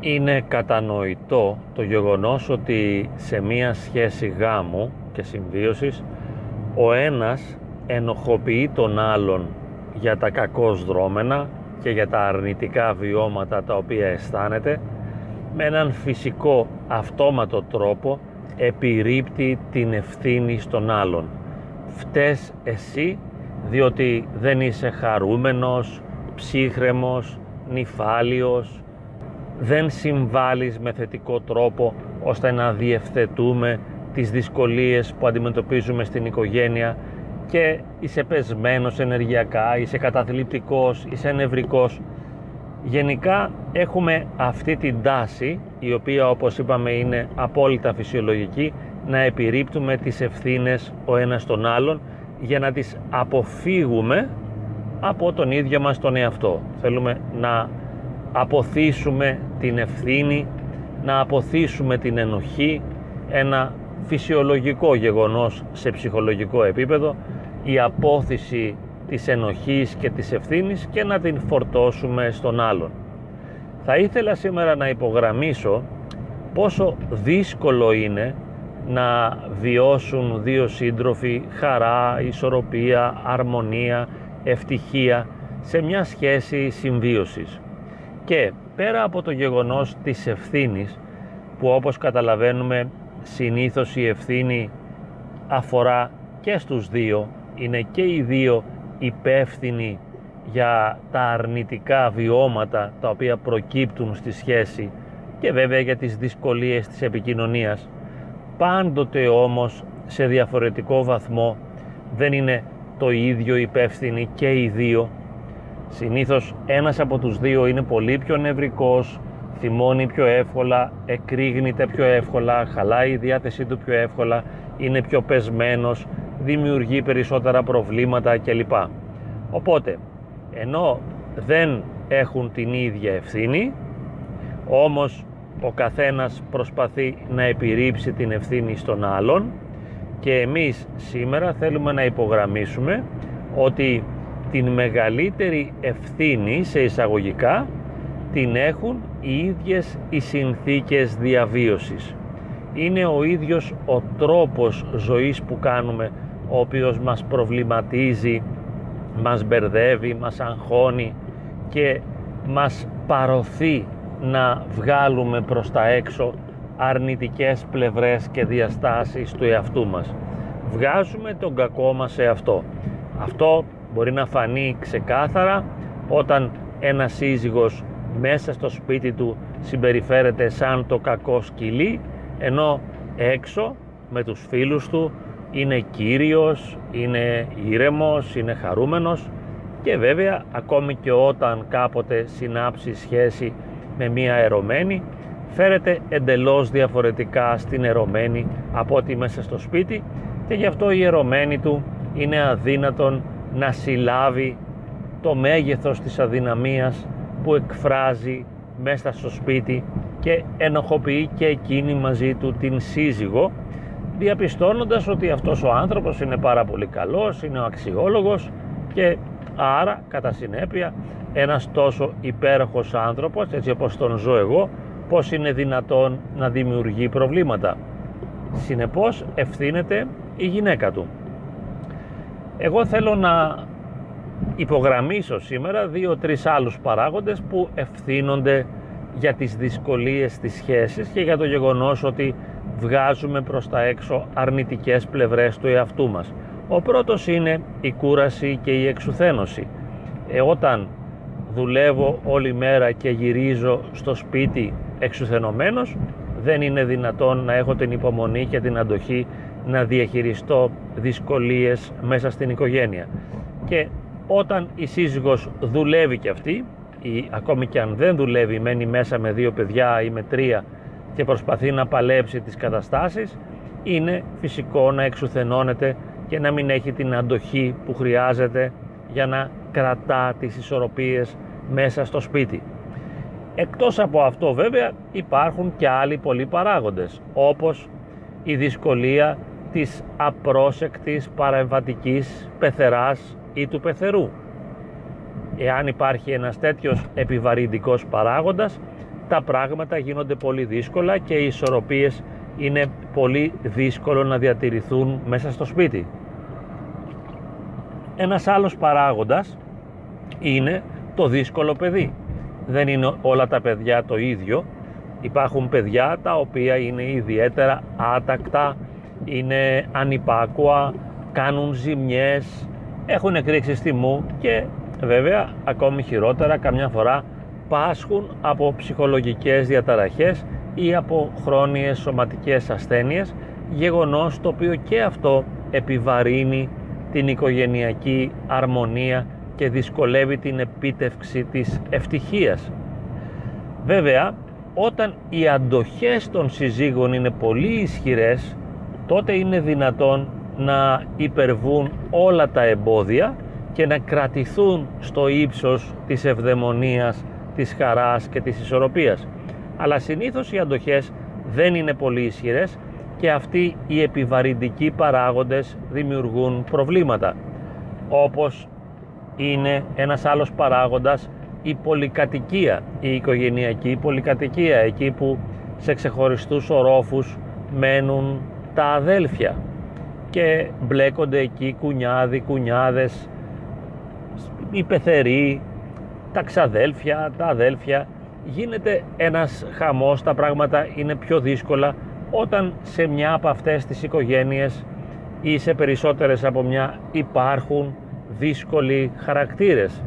είναι κατανοητό το γεγονός ότι σε μία σχέση γάμου και συμβίωσης ο ένας ενοχοποιεί τον άλλον για τα κακώς δρόμενα και για τα αρνητικά βιώματα τα οποία αισθάνεται με έναν φυσικό αυτόματο τρόπο επιρρύπτει την ευθύνη στον άλλον. Φταίς εσύ διότι δεν είσαι χαρούμενος, ψύχρεμος, νυφάλιος, δεν συμβάλλεις με θετικό τρόπο ώστε να διευθετούμε τις δυσκολίες που αντιμετωπίζουμε στην οικογένεια και είσαι πεσμένος ενεργειακά, είσαι καταθλιπτικός, είσαι νευρικός. Γενικά έχουμε αυτή την τάση, η οποία όπως είπαμε είναι απόλυτα φυσιολογική, να επιρρύπτουμε τις ευθύνες ο ένας τον άλλον για να τις αποφύγουμε από τον ίδιο μας τον εαυτό. Θέλουμε να αποθήσουμε την ευθύνη, να αποθήσουμε την ενοχή, ένα φυσιολογικό γεγονός σε ψυχολογικό επίπεδο, η απόθυση της ενοχής και της ευθύνης και να την φορτώσουμε στον άλλον. Θα ήθελα σήμερα να υπογραμμίσω πόσο δύσκολο είναι να βιώσουν δύο σύντροφοι χαρά, ισορροπία, αρμονία, ευτυχία σε μια σχέση συμβίωσης. Και πέρα από το γεγονός της ευθύνης που όπως καταλαβαίνουμε συνήθως η ευθύνη αφορά και στους δύο, είναι και οι δύο υπεύθυνοι για τα αρνητικά βιώματα τα οποία προκύπτουν στη σχέση και βέβαια για τις δυσκολίες της επικοινωνίας. Πάντοτε όμως σε διαφορετικό βαθμό δεν είναι το ίδιο υπεύθυνοι και οι δύο. Συνήθως ένας από τους δύο είναι πολύ πιο νευρικός, θυμώνει πιο εύκολα, εκρήγνεται πιο εύκολα, χαλάει η διάθεσή του πιο εύκολα, είναι πιο πεσμένος, δημιουργεί περισσότερα προβλήματα κλπ. Οπότε, ενώ δεν έχουν την ίδια ευθύνη, όμως ο καθένας προσπαθεί να επιρρύψει την ευθύνη στον άλλον και εμείς σήμερα θέλουμε να υπογραμμίσουμε ότι την μεγαλύτερη ευθύνη σε εισαγωγικά την έχουν οι ίδιες οι συνθήκες διαβίωσης. Είναι ο ίδιος ο τρόπος ζωής που κάνουμε ο οποίος μας προβληματίζει, μας μπερδεύει, μας αγχώνει και μας παροθεί να βγάλουμε προς τα έξω αρνητικές πλευρές και διαστάσεις του εαυτού μας. Βγάζουμε τον κακό μας σε αυτό. Αυτό μπορεί να φανεί ξεκάθαρα όταν ένας σύζυγος μέσα στο σπίτι του συμπεριφέρεται σαν το κακό σκυλί ενώ έξω με τους φίλους του είναι κύριος, είναι ήρεμος, είναι χαρούμενος και βέβαια ακόμη και όταν κάποτε συνάψει σχέση με μία ερωμένη φέρεται εντελώς διαφορετικά στην ερωμένη από ό,τι μέσα στο σπίτι και γι' αυτό η ερωμένη του είναι αδύνατον να συλλάβει το μέγεθος της αδυναμίας που εκφράζει μέσα στο σπίτι και ενοχοποιεί και εκείνη μαζί του την σύζυγο διαπιστώνοντας ότι αυτός ο άνθρωπος είναι πάρα πολύ καλός, είναι ο αξιόλογος και άρα κατά συνέπεια ένας τόσο υπέροχος άνθρωπος έτσι όπως τον ζω εγώ πως είναι δυνατόν να δημιουργεί προβλήματα. Συνεπώς ευθύνεται η γυναίκα του εγώ θέλω να υπογραμμίσω σήμερα δύο-τρεις άλλους παράγοντες που ευθύνονται για τις δυσκολίες της σχέσης και για το γεγονός ότι βγάζουμε προς τα έξω αρνητικές πλευρές του εαυτού μας. Ο πρώτος είναι η κούραση και η εξουθένωση. Ε, όταν δουλεύω όλη μέρα και γυρίζω στο σπίτι εξουθενωμένος, δεν είναι δυνατόν να έχω την υπομονή και την αντοχή να διαχειριστώ δυσκολίες μέσα στην οικογένεια. Και όταν η σύζυγος δουλεύει και αυτή, ή ακόμη και αν δεν δουλεύει, μένει μέσα με δύο παιδιά ή με τρία και προσπαθεί να παλέψει τις καταστάσεις, είναι φυσικό να εξουθενώνεται και να μην έχει την αντοχή που χρειάζεται για να κρατά τις ισορροπίες μέσα στο σπίτι. Εκτός από αυτό βέβαια υπάρχουν και άλλοι πολλοί παράγοντες όπως η δυσκολία της απρόσεκτης παρεμβατικής πεθεράς ή του πεθερού. Εάν υπάρχει ένας τέτοιος επιβαρυντικός παράγοντας τα πράγματα γίνονται πολύ δύσκολα και οι ισορροπίες είναι πολύ δύσκολο να διατηρηθούν μέσα στο σπίτι. Ένας άλλος παράγοντας είναι το δύσκολο παιδί. Δεν είναι όλα τα παιδιά το ίδιο. Υπάρχουν παιδιά τα οποία είναι ιδιαίτερα άτακτα, είναι ανυπάκουα, κάνουν ζημιές, έχουν εκρήξει τιμού και βέβαια ακόμη χειρότερα καμιά φορά πάσχουν από ψυχολογικές διαταραχές ή από χρόνιες σωματικές ασθένειες γεγονός το οποίο και αυτό επιβαρύνει την οικογενειακή αρμονία και δυσκολεύει την επίτευξη της ευτυχίας. Βέβαια, όταν οι αντοχές των συζύγων είναι πολύ ισχυρές, τότε είναι δυνατόν να υπερβούν όλα τα εμπόδια και να κρατηθούν στο ύψος της ευδαιμονίας, της χαράς και της ισορροπίας. Αλλά συνήθως οι αντοχές δεν είναι πολύ ισχυρές και αυτοί οι επιβαρυντικοί παράγοντες δημιουργούν προβλήματα όπως είναι ένας άλλος παράγοντας η πολυκατοικία, η οικογενειακή πολυκατοικία εκεί που σε ξεχωριστούς ορόφους μένουν τα αδέλφια. Και μπλέκονται εκεί κουνιάδοι, κουνιάδες, οι πεθεροί, τα ξαδέλφια, τα αδέλφια. Γίνεται ένας χαμός, τα πράγματα είναι πιο δύσκολα όταν σε μια από αυτές τις οικογένειες ή σε περισσότερες από μια υπάρχουν δύσκολοι χαρακτήρες.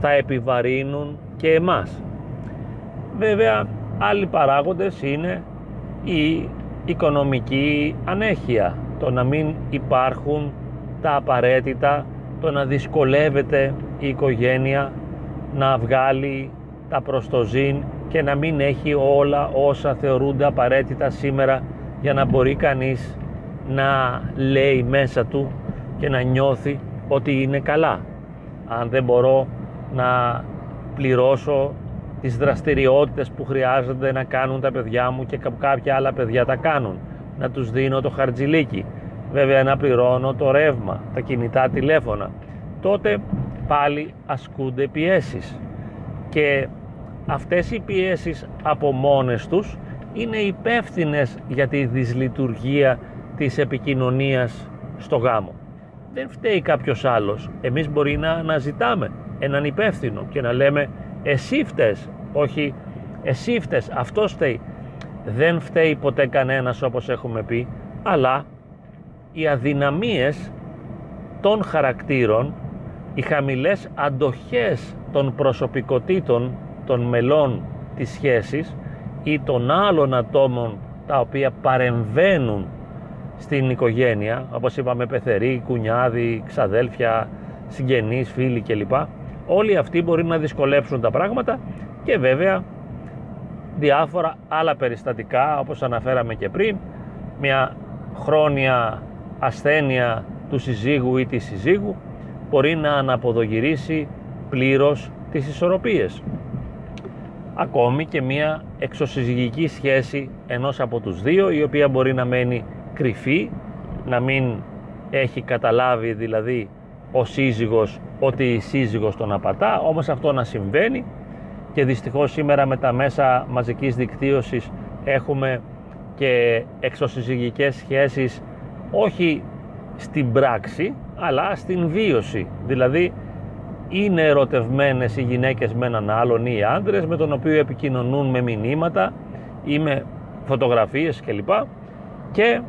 Θα επιβαρύνουν και εμάς. Βέβαια άλλοι παράγοντες είναι η οικονομική ανέχεια το να μην υπάρχουν τα απαραίτητα το να δυσκολεύεται η οικογένεια να βγάλει τα προστοζήν και να μην έχει όλα όσα θεωρούνται απαραίτητα σήμερα για να μπορεί κανείς να λέει μέσα του και να νιώθει ότι είναι καλά. Αν δεν μπορώ να πληρώσω τις δραστηριότητες που χρειάζονται να κάνουν τα παιδιά μου και κάποια άλλα παιδιά τα κάνουν. Να τους δίνω το χαρτζιλίκι. Βέβαια να πληρώνω το ρεύμα, τα κινητά τηλέφωνα. Τότε πάλι ασκούνται πιέσεις. Και αυτές οι πιέσεις από μόνες τους είναι υπεύθυνες για τη δυσλειτουργία της επικοινωνίας στο γάμο. Δεν φταίει κάποιος άλλος. Εμείς μπορεί να αναζητάμε έναν υπεύθυνο και να λέμε εσύ φταίς, όχι εσύ φταίς, αυτός φταίει. Δεν φταίει ποτέ κανένας όπως έχουμε πει, αλλά οι αδυναμίες των χαρακτήρων, οι χαμηλές αντοχές των προσωπικότητων των μελών της σχέσης ή των άλλων ατόμων τα οποία παρεμβαίνουν στην οικογένεια όπως είπαμε πεθεροί, κουνιάδοι, ξαδέλφια, συγγενείς, φίλοι κλπ όλοι αυτοί μπορεί να δυσκολέψουν τα πράγματα και βέβαια διάφορα άλλα περιστατικά όπως αναφέραμε και πριν μια χρόνια ασθένεια του συζύγου ή της συζύγου μπορεί να αναποδογυρίσει πλήρως τις ισορροπίες. Ακόμη και μια εξωσυζυγική σχέση ενός από τους δύο η οποία μπορεί να μένει κρυφή να μην έχει καταλάβει δηλαδή ο σύζυγος ότι η σύζυγος τον απατά όμως αυτό να συμβαίνει. Και δυστυχώς σήμερα με τα μέσα μαζικής δικτύωσης έχουμε και εξωσυζυγικές σχέσεις όχι στην πράξη αλλά στην βίωση. Δηλαδή είναι ερωτευμένες οι γυναίκες με έναν άλλον ή οι άντρες με τον οποίο επικοινωνούν με μηνύματα ή με φωτογραφίες κλπ. Και,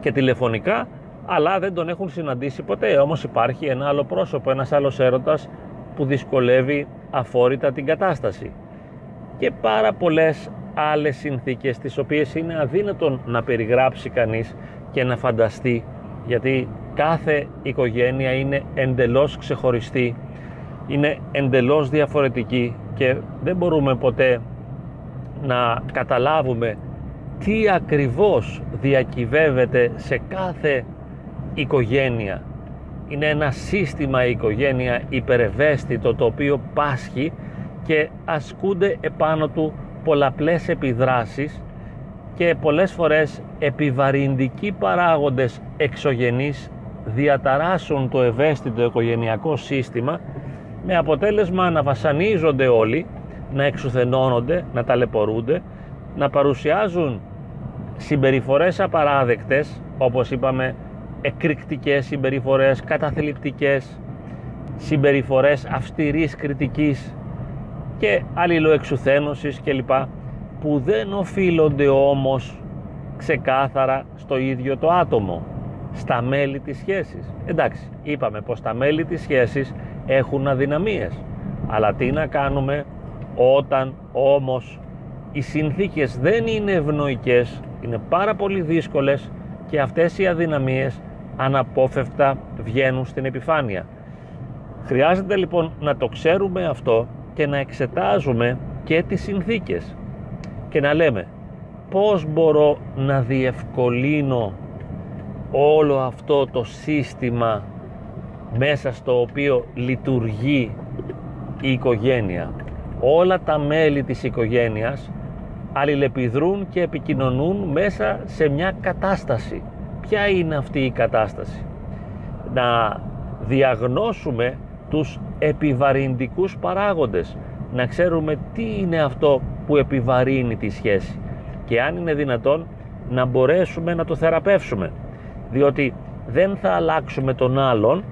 και τηλεφωνικά αλλά δεν τον έχουν συναντήσει ποτέ. Όμως υπάρχει ένα άλλο πρόσωπο, ένας άλλος έρωτας που δυσκολεύει αφόρητα την κατάσταση. Και πάρα πολλές άλλες συνθήκες τις οποίες είναι αδύνατον να περιγράψει κανείς και να φανταστεί γιατί κάθε οικογένεια είναι εντελώς ξεχωριστή, είναι εντελώς διαφορετική και δεν μπορούμε ποτέ να καταλάβουμε τι ακριβώς διακυβεύεται σε κάθε οικογένεια. Είναι ένα σύστημα η οικογένεια υπερευαίσθητο το οποίο πάσχει και ασκούνται επάνω του πολλαπλές επιδράσεις και πολλές φορές επιβαρυντικοί παράγοντες εξωγενείς διαταράσσουν το ευαίσθητο οικογενειακό σύστημα με αποτέλεσμα να βασανίζονται όλοι, να εξουθενώνονται, να ταλαιπωρούνται, να παρουσιάζουν συμπεριφορές απαράδεκτες, όπως είπαμε εκρηκτικές συμπεριφορές, καταθλιπτικές συμπεριφορές αυστηρής κριτικής και αλληλοεξουθένωσης κλπ που δεν οφείλονται όμως ξεκάθαρα στο ίδιο το άτομο στα μέλη της σχέσης. Εντάξει είπαμε πως τα μέλη της σχέσης έχουν αδυναμίες αλλά τι να κάνουμε όταν όμως οι συνθήκες δεν είναι ευνοϊκές είναι πάρα πολύ δύσκολες και αυτές οι αδυναμίες αναπόφευκτα βγαίνουν στην επιφάνεια χρειάζεται λοιπόν να το ξέρουμε αυτό και να εξετάζουμε και τις συνθήκες και να λέμε πώς μπορώ να διευκολύνω όλο αυτό το σύστημα μέσα στο οποίο λειτουργεί η οικογένεια. Όλα τα μέλη της οικογένειας αλληλεπιδρούν και επικοινωνούν μέσα σε μια κατάσταση. Ποια είναι αυτή η κατάσταση. Να διαγνώσουμε τους επιβαρυντικούς παράγοντες. Να ξέρουμε τι είναι αυτό που επιβαρύνει τη σχέση και αν είναι δυνατόν να μπορέσουμε να το θεραπεύσουμε διότι δεν θα αλλάξουμε τον άλλον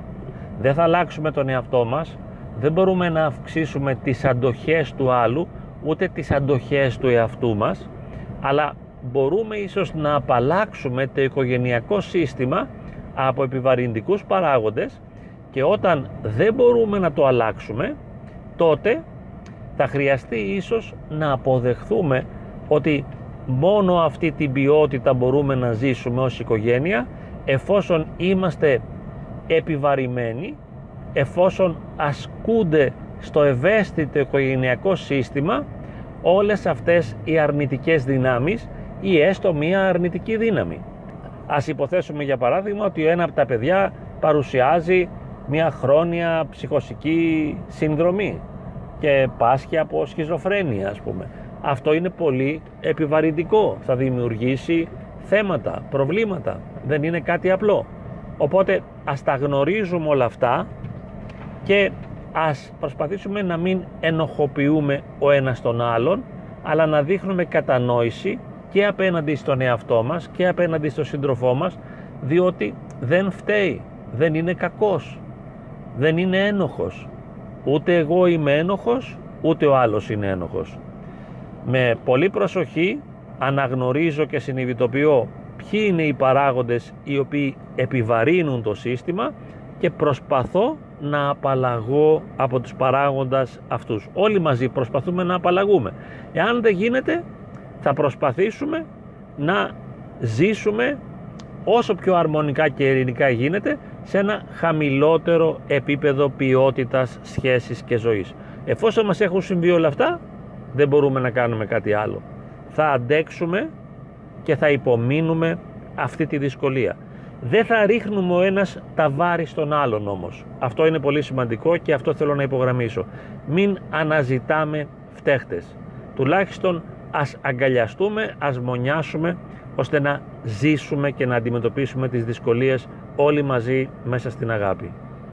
δεν θα αλλάξουμε τον εαυτό μας δεν μπορούμε να αυξήσουμε τις αντοχές του άλλου ούτε τις αντοχές του εαυτού μας αλλά μπορούμε ίσως να απαλλάξουμε το οικογενειακό σύστημα από επιβαρυντικούς παράγοντες και όταν δεν μπορούμε να το αλλάξουμε τότε θα χρειαστεί ίσως να αποδεχθούμε ότι μόνο αυτή την ποιότητα μπορούμε να ζήσουμε ως οικογένεια εφόσον είμαστε επιβαρημένοι, εφόσον ασκούνται στο ευαίσθητο οικογενειακό σύστημα όλες αυτές οι αρνητικές δυνάμεις ή έστω μία αρνητική δύναμη. Ας υποθέσουμε για παράδειγμα ότι ένα από τα παιδιά παρουσιάζει μια χρόνια ψυχοσική συνδρομή και πάσχει από σχιζοφρένεια ας πούμε. Αυτό είναι πολύ επιβαρυντικό, θα δημιουργήσει θέματα, προβλήματα, δεν είναι κάτι απλό. Οπότε ας τα γνωρίζουμε όλα αυτά και ας προσπαθήσουμε να μην ενοχοποιούμε ο ένας τον άλλον αλλά να δείχνουμε κατανόηση και απέναντι στον εαυτό μας και απέναντι στον σύντροφό μας διότι δεν φταίει, δεν είναι κακός, δεν είναι ένοχος ούτε εγώ είμαι ένοχος ούτε ο άλλος είναι ένοχος με πολύ προσοχή αναγνωρίζω και συνειδητοποιώ ποιοι είναι οι παράγοντες οι οποίοι επιβαρύνουν το σύστημα και προσπαθώ να απαλλαγώ από τους παράγοντες αυτούς. Όλοι μαζί προσπαθούμε να απαλλαγούμε. Εάν δεν γίνεται θα προσπαθήσουμε να ζήσουμε όσο πιο αρμονικά και ειρηνικά γίνεται σε ένα χαμηλότερο επίπεδο ποιότητας σχέσης και ζωής. Εφόσον μας έχουν συμβεί όλα αυτά, δεν μπορούμε να κάνουμε κάτι άλλο. Θα αντέξουμε και θα υπομείνουμε αυτή τη δυσκολία. Δεν θα ρίχνουμε ο ένας τα βάρη στον άλλον όμως. Αυτό είναι πολύ σημαντικό και αυτό θέλω να υπογραμμίσω. Μην αναζητάμε φταίχτες. Τουλάχιστον ας αγκαλιαστούμε, ας μονιάσουμε ώστε να ζήσουμε και να αντιμετωπίσουμε τις δυσκολίες όλοι μαζί μέσα στην αγάπη.